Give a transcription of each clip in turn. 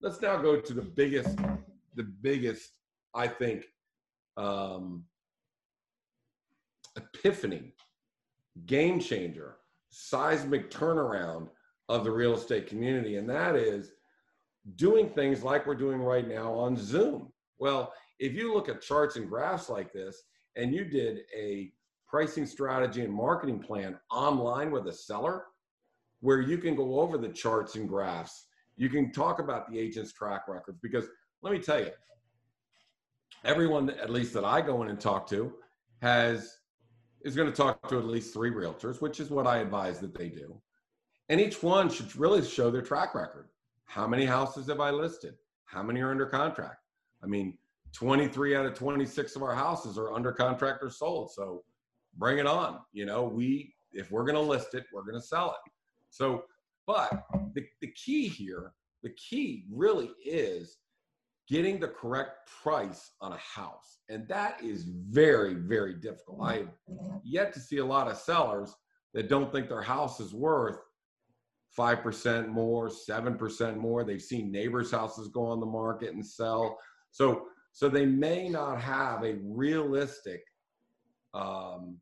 let's now go to the biggest, the biggest, I think, um, epiphany, game changer, seismic turnaround of the real estate community. And that is doing things like we're doing right now on Zoom. Well, if you look at charts and graphs like this, and you did a pricing strategy and marketing plan online with a seller, where you can go over the charts and graphs, you can talk about the agent's track records. Because let me tell you, everyone, at least that I go in and talk to, has is going to talk to at least three realtors, which is what I advise that they do. And each one should really show their track record. How many houses have I listed? How many are under contract? I mean, 23 out of 26 of our houses are under contract or sold. So bring it on. You know, we, if we're going to list it, we're going to sell it. So, but the, the key here, the key really is getting the correct price on a house. And that is very, very difficult. I have yet to see a lot of sellers that don't think their house is worth 5% more, 7% more. They've seen neighbors' houses go on the market and sell. So, so they may not have a realistic um,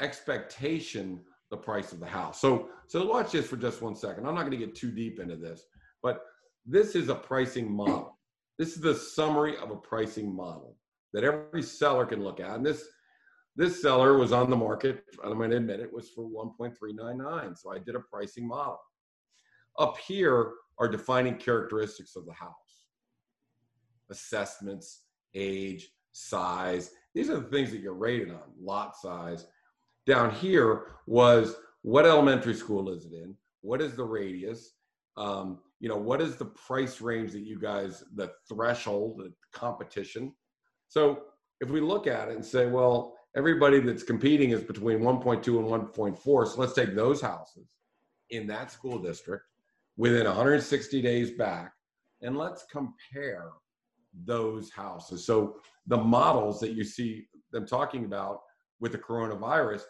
expectation the price of the house. So, so watch this for just one second. I'm not going to get too deep into this, but this is a pricing model. This is the summary of a pricing model that every seller can look at. And this this seller was on the market, I'm going to admit it, was for 1.399. So I did a pricing model. Up here are defining characteristics of the house assessments, age, size. These are the things that you're rated on, lot size. Down here was what elementary school is it in? What is the radius? Um, you know, what is the price range that you guys, the threshold, the competition? So if we look at it and say, well, everybody that's competing is between 1.2 and 1.4, so let's take those houses in that school district within 160 days back and let's compare those houses. So the models that you see them talking about with the coronavirus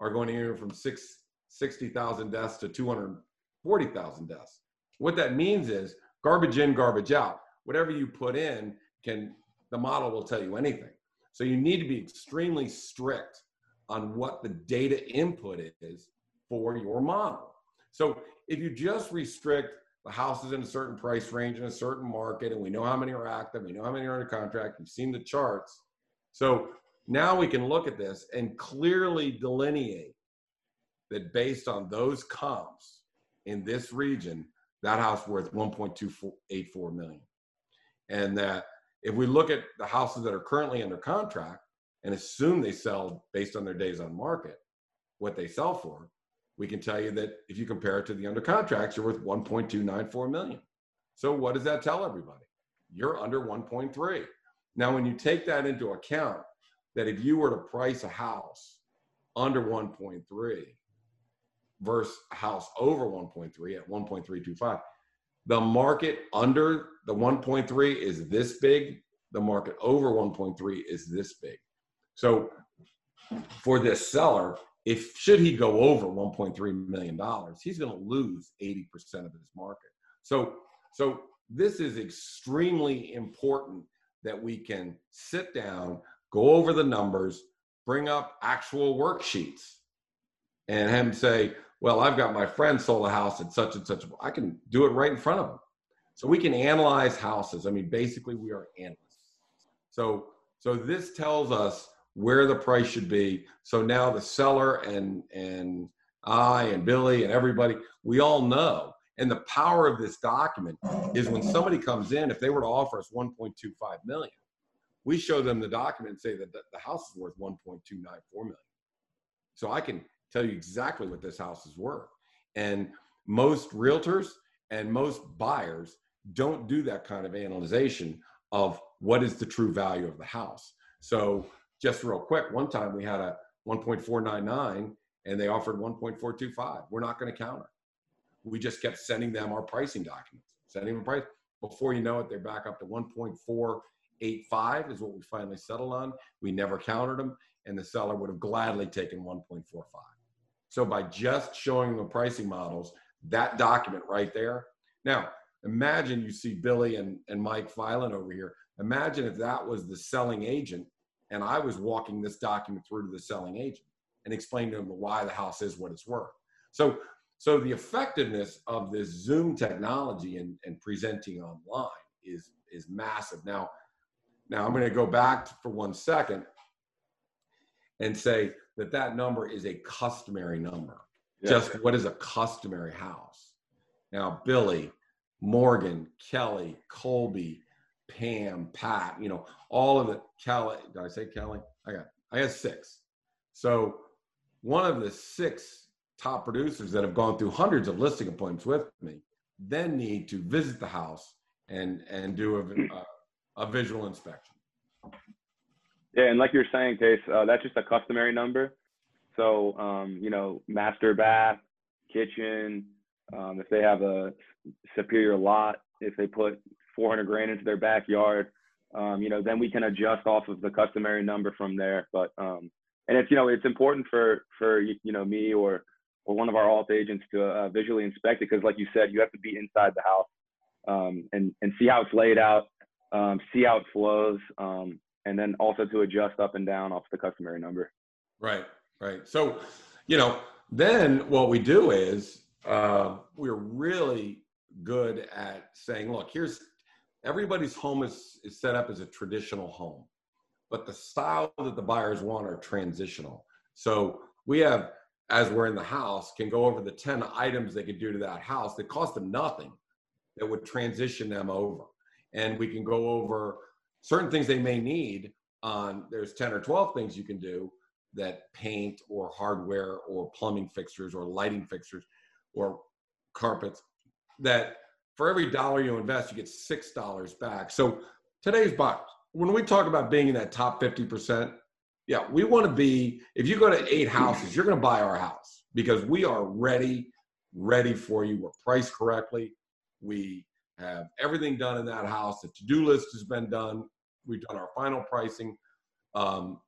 are going anywhere from six, 60,000 deaths to 240,000 deaths. What that means is garbage in, garbage out. Whatever you put in can, the model will tell you anything. So you need to be extremely strict on what the data input is for your model. So if you just restrict the houses in a certain price range in a certain market, and we know how many are active, we know how many are under contract, you've seen the charts. So now we can look at this and clearly delineate that based on those comps in this region, that house worth 1.284 million. And that if we look at the houses that are currently under contract and assume they sell based on their days on market, what they sell for, we can tell you that if you compare it to the under contracts, you're worth 1.294 million. So what does that tell everybody? You're under 1.3. Now, when you take that into account, that if you were to price a house under 1.3 versus a house over 1.3 at 1.325. The market under the 1.3 is this big. The market over 1.3 is this big. So for this seller, if should he go over 1.3 million dollars, he's going to lose 80% of his market. So so this is extremely important that we can sit down, go over the numbers, bring up actual worksheets, and him say, well, I've got my friend sold a house at such and such. I can do it right in front of them. So we can analyze houses. I mean, basically, we are analysts. So, so this tells us where the price should be. So now the seller and and I and Billy and everybody, we all know. And the power of this document is when somebody comes in, if they were to offer us 1.25 million, we show them the document and say that the house is worth 1.294 million. So I can tell you exactly what this house is worth. And most realtors and most buyers don't do that kind of analyzation of what is the true value of the house. So just real quick, one time we had a 1.499 and they offered 1.425. We're not going to counter. We just kept sending them our pricing documents, sending them price. Before you know it, they're back up to 1.485 is what we finally settled on. We never countered them, and the seller would have gladly taken 1.45. So by just showing the pricing models, that document right there. Now, imagine you see Billy and, and Mike Filan over here. Imagine if that was the selling agent and I was walking this document through to the selling agent and explaining to them why the house is what it's worth. So, so the effectiveness of this Zoom technology and, and presenting online is, is massive. Now, now I'm going to go back for one second and say that that number is a customary number. Yeah. Just what is a customary house? Now, Billy, Morgan, Kelly, Colby, Pam, Pat, you know, all of the Kelly. Did I say Kelly? I got I got six. So one of the six top producers that have gone through hundreds of listing appointments with me then need to visit the house and and do a, a, a visual inspection. Yeah, and like you're saying, Case, uh, that's just a customary number. So, um, you know, master bath, kitchen, um, if they have a superior lot, if they put 400 grand into their backyard, um, you know, then we can adjust off of the customary number from there. But, um, and it's, you know, it's important for, for, you know, me or, or one of our alt agents to uh, visually inspect it. Cause like you said, you have to be inside the house, um, and, and see how it's laid out, um, see how it flows, um, and then also to adjust up and down off the customary number. Right, right. So, you know, then what we do is uh, we're really good at saying, look, here's everybody's home is, is set up as a traditional home, but the style that the buyers want are transitional. So we have, as we're in the house, can go over the 10 items they could do to that house that cost them nothing that would transition them over. And we can go over certain things they may need on there's 10 or 12 things you can do that paint or hardware or plumbing fixtures or lighting fixtures or carpets that for every dollar you invest you get six dollars back. So today's box when we talk about being in that top 50% yeah we want to be if you go to eight houses you're going to buy our house because we are ready ready for you. We're priced correctly. We have everything done in that house. The to-do list has been done. We've done our final pricing, um,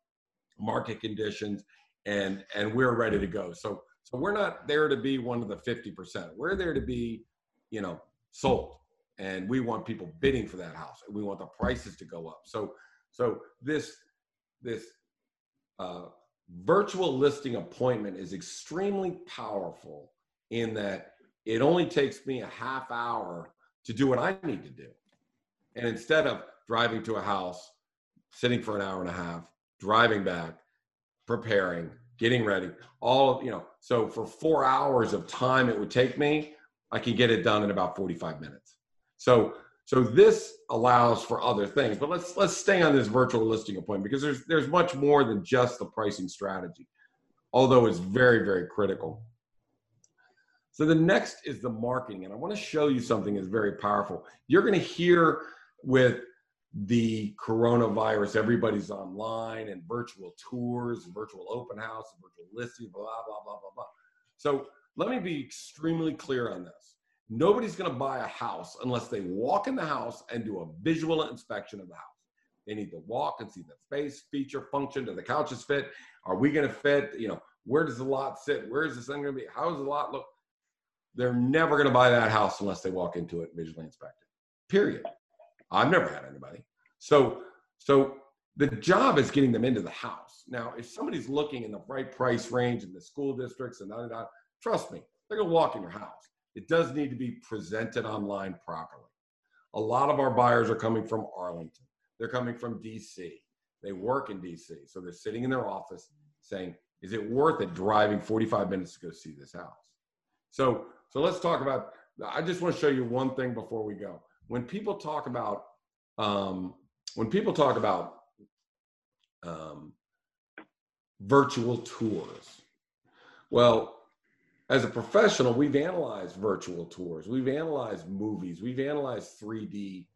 market conditions, and and we're ready to go. So so we're not there to be one of the 50%. We're there to be, you know, sold. And we want people bidding for that house. And we want the prices to go up. So so this this uh, virtual listing appointment is extremely powerful in that it only takes me a half hour to do what I need to do. And instead of driving to a house, sitting for an hour and a half, driving back, preparing, getting ready, all, you know, so for four hours of time it would take me, I can get it done in about 45 minutes. So, so this allows for other things, but let's let's stay on this virtual listing appointment because there's there's much more than just the pricing strategy, although it's very very critical. So the next is the marketing. And I want to show you something that's very powerful. You're going to hear with the coronavirus, everybody's online and virtual tours, and virtual open house, and virtual listing, blah, blah, blah, blah, blah. So let me be extremely clear on this. Nobody's going to buy a house unless they walk in the house and do a visual inspection of the house. They need to walk and see the space, feature, function. Do the couches fit? Are we going to fit? You know, where does the lot sit? Where is this thing going to be? How does the lot look? They're never going to buy that house unless they walk into it visually inspected. Period. I've never had anybody. So, so the job is getting them into the house. Now, if somebody's looking in the right price range in the school districts and da, da, trust me, they're going to walk in your house. It does need to be presented online properly. A lot of our buyers are coming from Arlington. They're coming from DC. They work in DC. So they're sitting in their office saying, is it worth it driving 45 minutes to go see this house? So so let's talk about. I just want to show you one thing before we go. When people talk about, um, when people talk about um, virtual tours, well, as a professional, we've analyzed virtual tours, we've analyzed movies, we've analyzed 3D,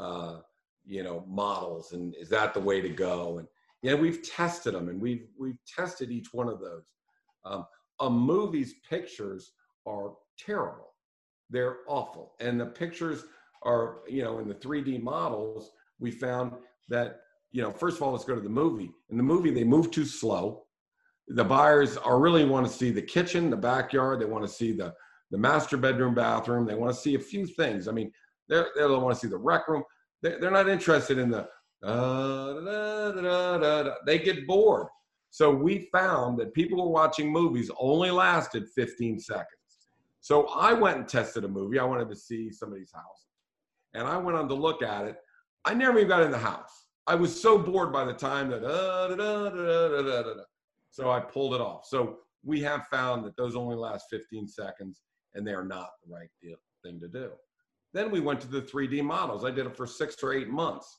uh, you know, models, and is that the way to go? And yeah, we've tested them, and we've we've tested each one of those. Um, a movie's pictures are terrible. They're awful. And the pictures are, you know, in the 3D models, we found that, you know, first of all, let's go to the movie. In the movie, they move too slow. The buyers are really want to see the kitchen, the backyard. They want to see the, the master bedroom, bathroom. They want to see a few things. I mean, They're, they don't want to see the rec room. They're, they're not interested in the, uh, da, da, da, they get bored. So we found that people who were watching movies only lasted 15 seconds. So I went and tested a movie. I wanted to see somebody's house. And I went on to look at it. I never even got in the house. I was so bored by the time that, uh, so I pulled it off. So we have found that those only last 15 seconds and they are not the right deal, thing to do. Then we went to the 3D models. I did it for six or eight months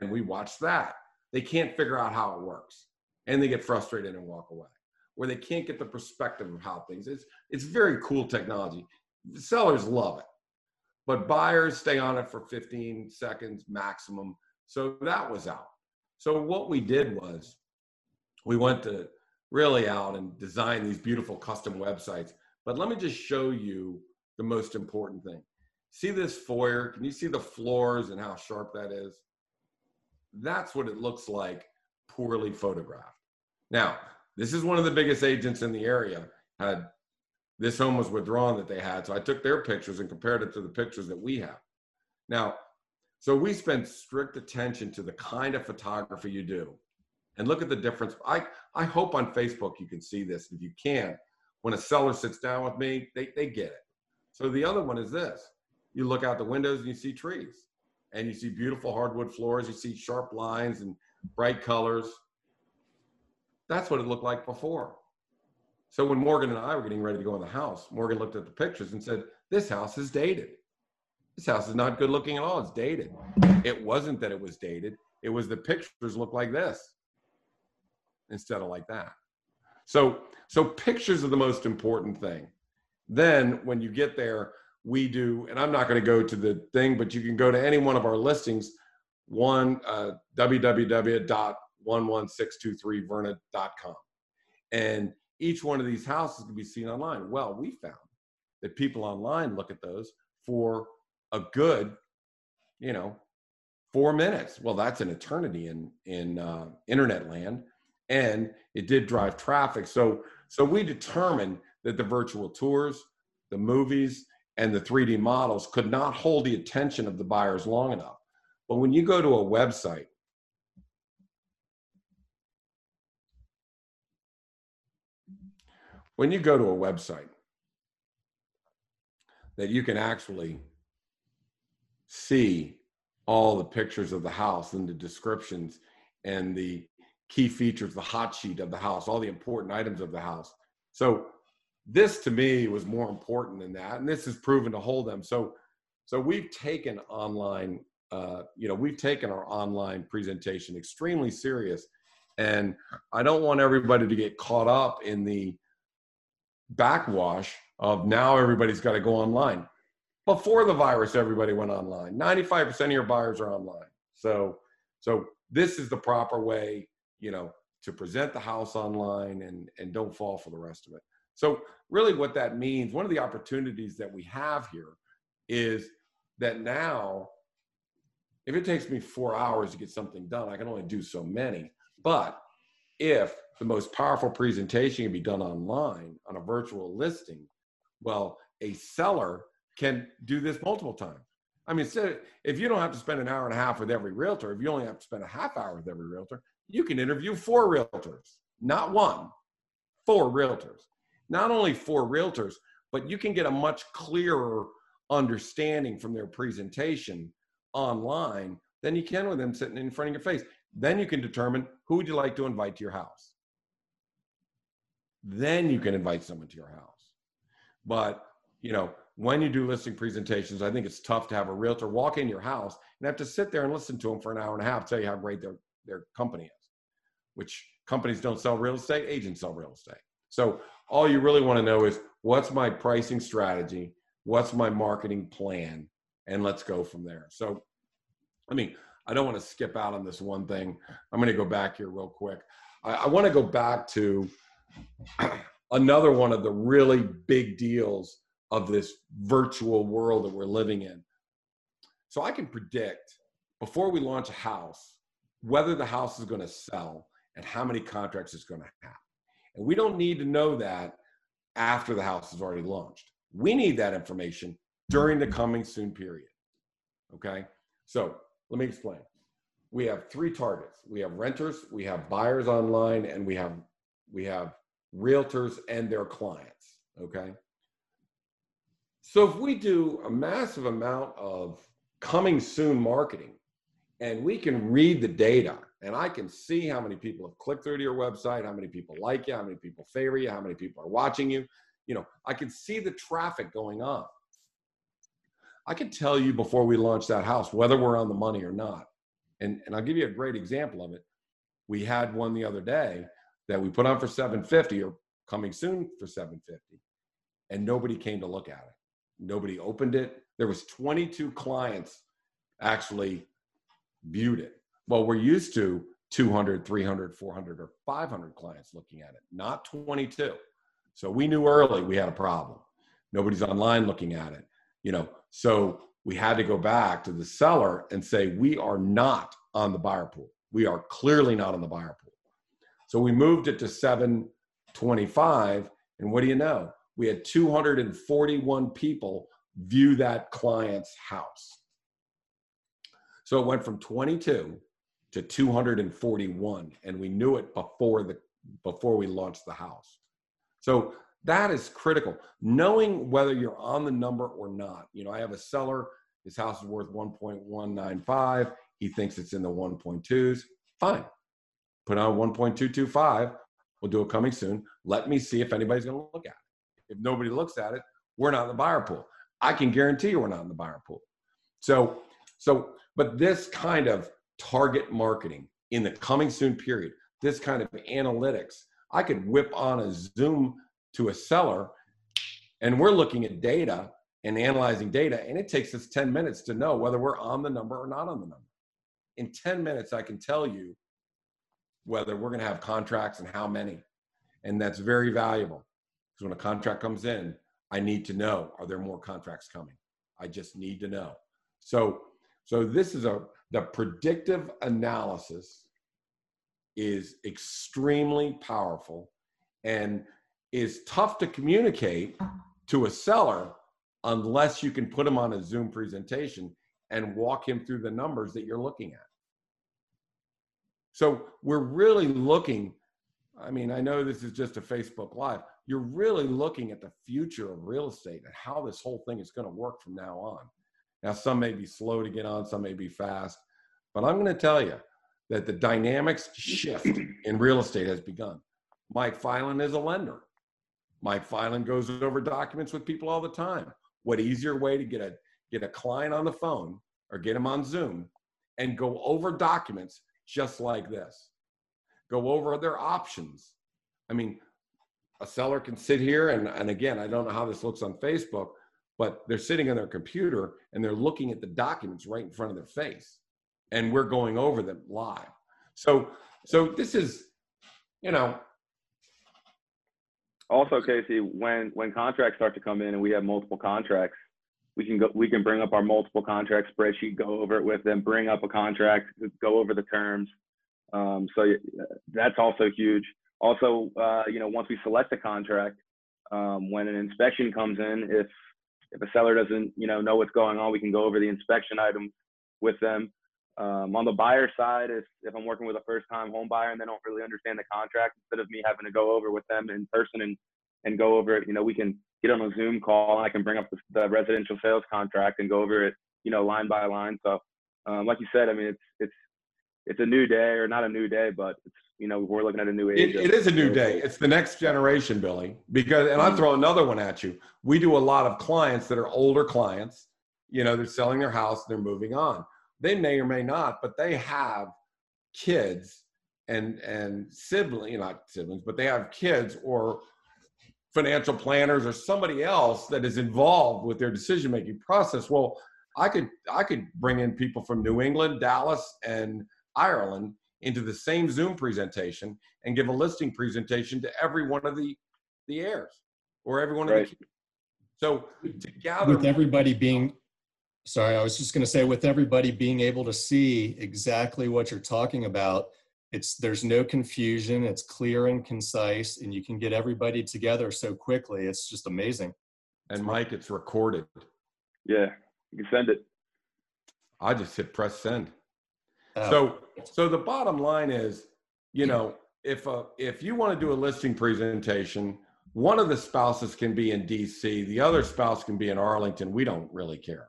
and we watched that. They can't figure out how it works and they get frustrated and walk away where they can't get the perspective of how things it's it's very cool technology. Sellers love it but buyers stay on it for 15 seconds maximum. So that was out. So what we did was we went to really out and design these beautiful custom websites. But let me just show you the most important thing. See this foyer? Can you see the floors and how sharp that is? That's what it looks like poorly photographed. Now this is one of the biggest agents in the area. Had this home was withdrawn that they had, so I took their pictures and compared it to the pictures that we have. Now, so we spend strict attention to the kind of photography you do, and look at the difference. I I hope on Facebook you can see this. If you can, when a seller sits down with me, they they get it. So the other one is this: you look out the windows and you see trees, and you see beautiful hardwood floors. You see sharp lines and bright colors. That's what it looked like before. So when Morgan and I were getting ready to go in the house, Morgan looked at the pictures and said, This house is dated. This house is not good looking at all. It's dated. It wasn't that it was dated, it was the pictures look like this instead of like that. So, so pictures are the most important thing. Then when you get there, we do, and I'm not going to go to the thing, but you can go to any one of our listings, one uh, www 11623verna.com. And each one of these houses can be seen online. Well, we found that people online look at those for a good, you know, four minutes. Well, that's an eternity in in uh, internet land, and it did drive traffic. So so we determined that the virtual tours, the movies, and the 3D models could not hold the attention of the buyers long enough. But when you go to a website when you go to a website that you can actually see all the pictures of the house and the descriptions and the key features, the hot sheet of the house, all the important items of the house. So this to me was more important than that, and this has proven to hold them. So, so we've taken online, uh, you know, we've taken our online presentation extremely serious, and I don't want everybody to get caught up in the backwash of now everybody's got to go online. Before the virus, everybody went online. 95% of your buyers are online. So, so this is the proper way, you know, to present the house online and, and don't fall for the rest of it. So really what that means, one of the opportunities that we have here is that now, if it takes me four hours to get something done, I can only do so many. But if the most powerful presentation can be done online on a virtual listing, well, a seller can do this multiple times. I mean, if you don't have to spend an hour and a half with every realtor, if you only have to spend a half hour with every realtor, you can interview four realtors, not one, four realtors. Not only four realtors, but you can get a much clearer understanding from their presentation online than you can with them sitting in front of your face. Then you can determine who would you like to invite to your house. Then you can invite someone to your house. But, you know, when you do listing presentations, I think it's tough to have a realtor walk in your house and have to sit there and listen to them for an hour and a half, tell you how great their, their company is, which companies don't sell real estate, agents sell real estate. So all you really want to know is what's my pricing strategy? What's my marketing plan? And let's go from there. So, I mean, I don't want to skip out on this one thing. I'm going to go back here real quick. I, I want to go back to another one of the really big deals of this virtual world that we're living in. So I can predict before we launch a house whether the house is going to sell and how many contracts it's going to have. And we don't need to know that after the house is already launched. We need that information during the coming soon period. Okay. So let me explain. We have three targets. We have renters, we have buyers online, and we have we have realtors and their clients. Okay. So if we do a massive amount of coming soon marketing and we can read the data and I can see how many people have clicked through to your website, how many people like you, how many people favor you, how many people are watching you. You know, I can see the traffic going on. I can tell you before we launch that house whether we're on the money or not. And, and I'll give you a great example of it. We had one the other day that we put on for 750 or coming soon for 750 and nobody came to look at it. Nobody opened it. There was 22 clients actually viewed it. Well, we're used to 200, 300, 400, or 500 clients looking at it, not 22. So we knew early we had a problem. Nobody's online looking at it, you know. So we had to go back to the seller and say we are not on the buyer pool. We are clearly not on the buyer pool. So we moved it to 725, and what do you know? We had 241 people view that client's house. So it went from 22 to 241 and we knew it before the before we launched the house. So that is critical. Knowing whether you're on the number or not. You know, I have a seller, his house is worth 1.195. He thinks it's in the 1.2s. Fine. Put on 1.225. We'll do it coming soon. Let me see if anybody's going to look at it. If nobody looks at it, we're not in the buyer pool. I can guarantee you we're not in the buyer pool. So, so but this kind of target marketing in the coming soon period, this kind of analytics, I could whip on a Zoom to a seller and we're looking at data and analyzing data, and it takes us 10 minutes to know whether we're on the number or not on the number. In 10 minutes, I can tell you whether we're going to have contracts and how many. And that's very valuable because when a contract comes in, I need to know are there more contracts coming? I just need to know. So so this is a the predictive analysis is extremely powerful and is tough to communicate to a seller unless you can put him on a Zoom presentation and walk him through the numbers that you're looking at. So we're really looking, I mean, I know this is just a Facebook Live. You're really looking at the future of real estate and how this whole thing is going to work from now on. Now, some may be slow to get on, some may be fast, but I'm going to tell you that the dynamics shift in real estate has begun. Mike Filan is a lender. Mike Filan goes over documents with people all the time. What easier way to get a get a client on the phone or get them on Zoom and go over documents just like this. Go over their options. I mean, a seller can sit here and, and again, I don't know how this looks on Facebook, but they're sitting on their computer and they're looking at the documents right in front of their face and we're going over them live so so this is you know also casey when when contracts start to come in and we have multiple contracts we can go we can bring up our multiple contract spreadsheet go over it with them bring up a contract go over the terms um, so that's also huge also uh, you know once we select a contract um, when an inspection comes in if if a seller doesn't, you know, know what's going on, we can go over the inspection items with them. Um, on the buyer side, if, if I'm working with a first time home buyer and they don't really understand the contract, instead of me having to go over with them in person and, and go over it, you know, we can get on a Zoom call and I can bring up the, the residential sales contract and go over it, you know, line by line. So, um, like you said, I mean, it's, it's, it's a new day or not a new day, but it's you know we're looking at a new age. it, it is a new day. It's the next generation, Billy. Because and I'll mm-hmm. throw another one at you. We do a lot of clients that are older clients. You know, they're selling their house, they're moving on. They may or may not, but they have kids and and siblings, not siblings, but they have kids or financial planners or somebody else that is involved with their decision making process. Well, I could I could bring in people from New England, Dallas, and Ireland into the same Zoom presentation and give a listing presentation to every one of the the heirs or every one of right. the so to gather with everybody being sorry i was just going to say with everybody being able to see exactly what you're talking about it's there's no confusion it's clear and concise and you can get everybody together so quickly it's just amazing and mike it's recorded yeah you can send it I just hit press send. Uh, So, so the bottom line is, you know, if a, if you want to do a listing presentation, one of the spouses can be in DC, the other spouse can be in Arlington. We don't really care.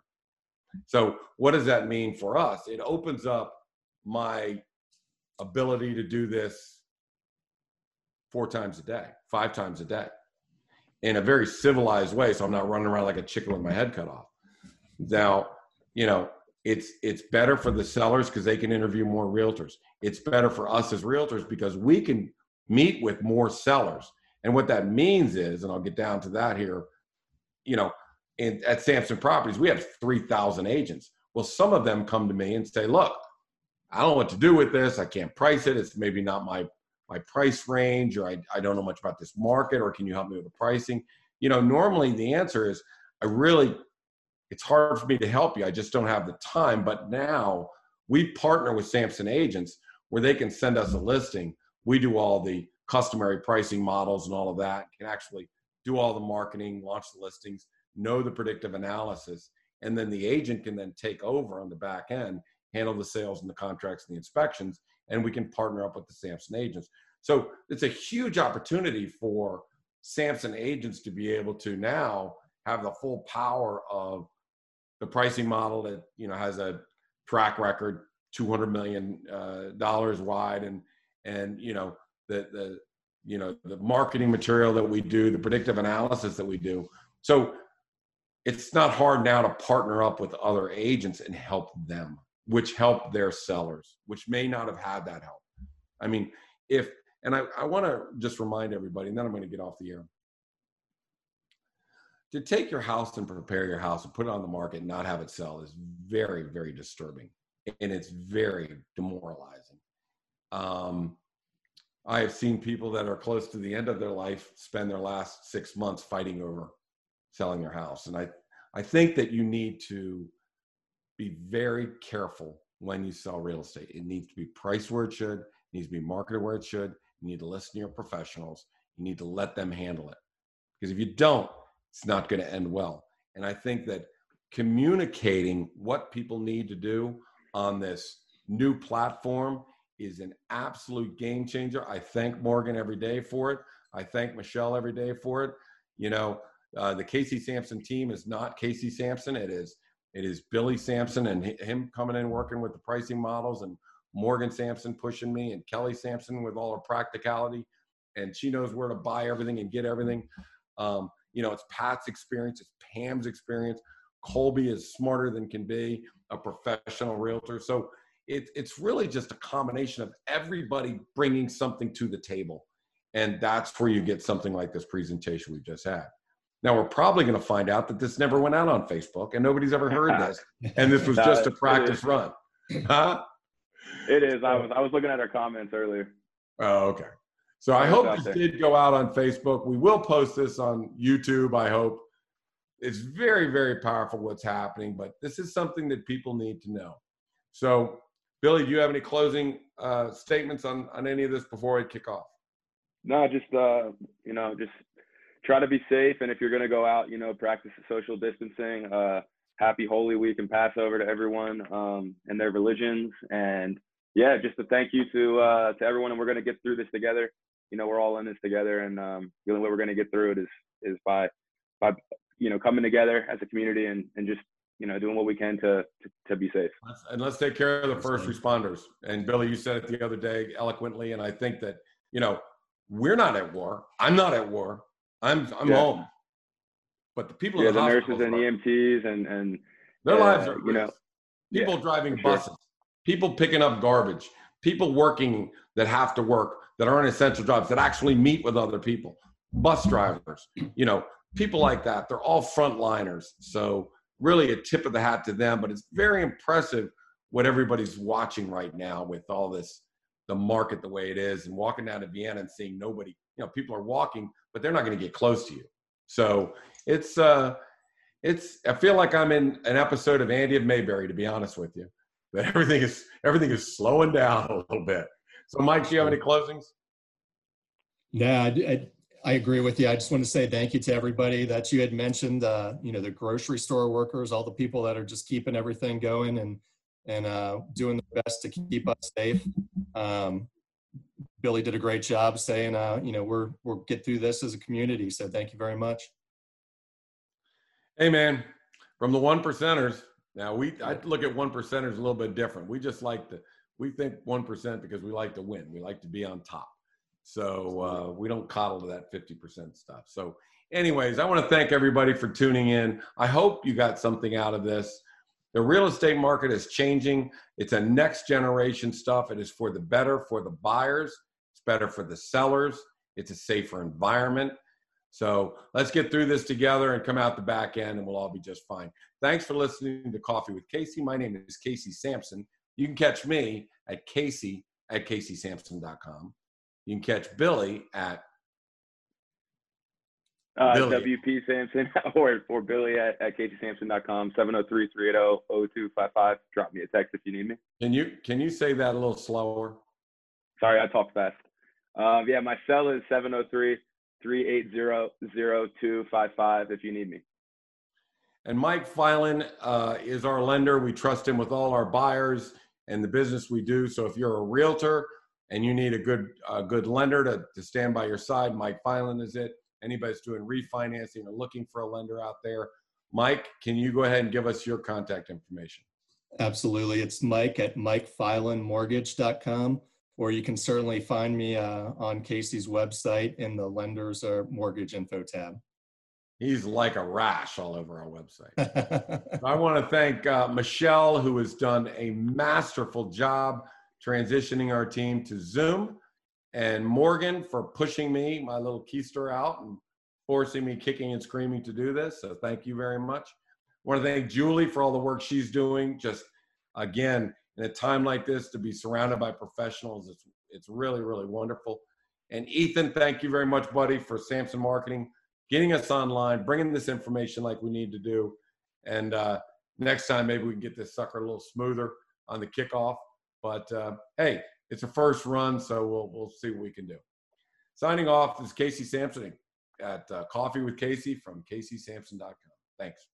So, what does that mean for us? It opens up my ability to do this four times a day, five times a day, in a very civilized way. So I'm not running around like a chicken with my head cut off. Now, you know, it's it's better for the sellers because they can interview more realtors. It's better for us as realtors because we can meet with more sellers. And what that means is, and I'll get down to that here, you know, in, at Sampson Properties, we have 3,000 agents. Well, some of them come to me and say, look, I don't know what to do with this. I can't price it. It's maybe not my my price range, or I, I don't know much about this market, or can you help me with the pricing? You know, normally the answer is I really it's hard for me to help you. I just don't have the time. But now we partner with Sampson agents where they can send us a listing. We do all the customary pricing models and all of that, can actually do all the marketing, launch the listings, know the predictive analysis, and then the agent can then take over on the back end, handle the sales and the contracts and the inspections, and we can partner up with the Sampson agents. So it's a huge opportunity for Sampson agents to be able to now have the full power of the pricing model that you know has a track record 200 million uh, dollars wide and and you know the the you know the marketing material that we do the predictive analysis that we do so it's not hard now to partner up with other agents and help them which help their sellers which may not have had that help. I mean if and i, I want to just remind everybody and then i'm going to get off the air. To take your house and prepare your house and put it on the market and not have it sell is very very disturbing and it's very demoralizing. Um, i have seen people that are close to the end of their life spend their last six months fighting over selling their house and i i think that you need to be very careful when you sell real estate it needs to be priced where it should it needs to be marketed where it should you need to listen to your professionals you need to let them handle it because if you don't it's not going to end well. And I think that communicating what people need to do on this new platform is an absolute game changer. I thank Morgan every day for it. I thank Michelle every day for it. You know, uh, the Casey Sampson team is not Casey Sampson. It is it is Billy Sampson and him coming in working with the pricing models and Morgan Sampson pushing me and Kelly Sampson with all her practicality and she knows where to buy everything and get everything. Um, you know, it's Pat's experience, it's Pam's experience. Colby is smarter than can be, a professional realtor. So it, it's really just a combination of everybody bringing something to the table. And that's where you get something like this presentation we've just had. Now we're probably going to find out that this never went out on Facebook and nobody's ever heard this. And this was just a practice run. Huh? It is. I was I was looking at our comments earlier. Oh, okay. So I hope this did go out on Facebook. We will post this on YouTube, I hope. It's very, very powerful what's happening, but this is something that people need to know. So, Billy, do you have any closing uh, statements on, on any of this before I kick off? No, just, uh, you know, just try to be safe. And if you're going to go out, you know, practice social distancing. Uh, happy Holy Week and Passover to everyone um, and their religions. And yeah, just a thank you to uh, to everyone. And we're going to get through this together you know, we're all in this together, and um, the only way we're going to get through it is is by by you know coming together as a community and and just you know doing what we can to to, to be safe. And let's take care of the first responders. And Billy, you said it the other day eloquently, and I think that you know we're not at war. I'm not at war. I'm I'm yeah. home. But the people, yeah, the, the nurses and EMTs and and their uh, lives are you know people yeah, driving buses, sure. people picking up garbage, people working that have to work that aren't essential jobs that actually meet with other people bus drivers you know people like that they're all frontliners so really a tip of the hat to them but it's very impressive what everybody's watching right now with all this the market the way it is and walking down to vienna and seeing nobody you know people are walking but they're not going to get close to you so it's uh it's i feel like i'm in an episode of andy of mayberry to be honest with you that everything is everything is slowing down a little bit so, Mike, do you have any closings? Yeah, I, I, agree with you. I just want to say thank you to everybody that you had mentioned. Uh, you know, the grocery store workers, all the people that are just keeping everything going, and and uh, doing the best to keep us safe. Um, Billy did a great job saying, uh, you know, we're we'll get through this as a community. So thank you very much. Hey man, from the one percenters. Now we I look at one percenters a little bit different. We just like to we think one percent because we like to win. We like to be on top. So uh, we don't coddle to that fifty percent stuff. So, anyways, I want to thank everybody for tuning in. I hope you got something out of this. The real estate market is changing. It's a next generation stuff. It is for the better for the buyers. It's better for the sellers. It's a safer environment. So let's get through this together and come out the back end, and we'll all be just fine. Thanks for listening to Coffee with Casey. My name is Casey Sampson. You can catch me at Casey at CaseySampson.com. You can catch Billy at uh, WP Sampson or, or Billy at, at CaseySampson.com, 703-380-0255. Drop me a text if you need me. Can you can you say that a little slower? Sorry, I talk fast. Um, yeah, my cell is 703 380 0255 if you need me. And Mike Filan uh, is our lender. We trust him with all our buyers and the business we do. So if you're a realtor and you need a good a good lender to, to stand by your side, Mike Filan is it. Anybody's doing refinancing or looking for a lender out there, Mike, can you go ahead and give us your contact information? Absolutely. It's Mike at MikeFilanMortgage.com, or you can certainly find me uh, on Casey's website in the lenders or mortgage info tab. He's like a rash all over our website. I want to thank uh, Michelle, who has done a masterful job transitioning our team to Zoom and Morgan for pushing me, my little keister out and forcing me kicking and screaming to do this. So thank you very much. I want to thank Julie for all the work she's doing. Just again, in a time like this, to be surrounded by professionals, it's it's really really wonderful. And Ethan, thank you very much, buddy, for Sampson Marketing, getting us online, bringing this information like we need to do. And uh, next time, maybe we can get this sucker a little smoother on the kickoff. But uh, hey, it's a first run, so we'll we'll see what we can do. Signing off is Casey Sampson at uh, Coffee with Casey from CaseySampson.com. Thanks.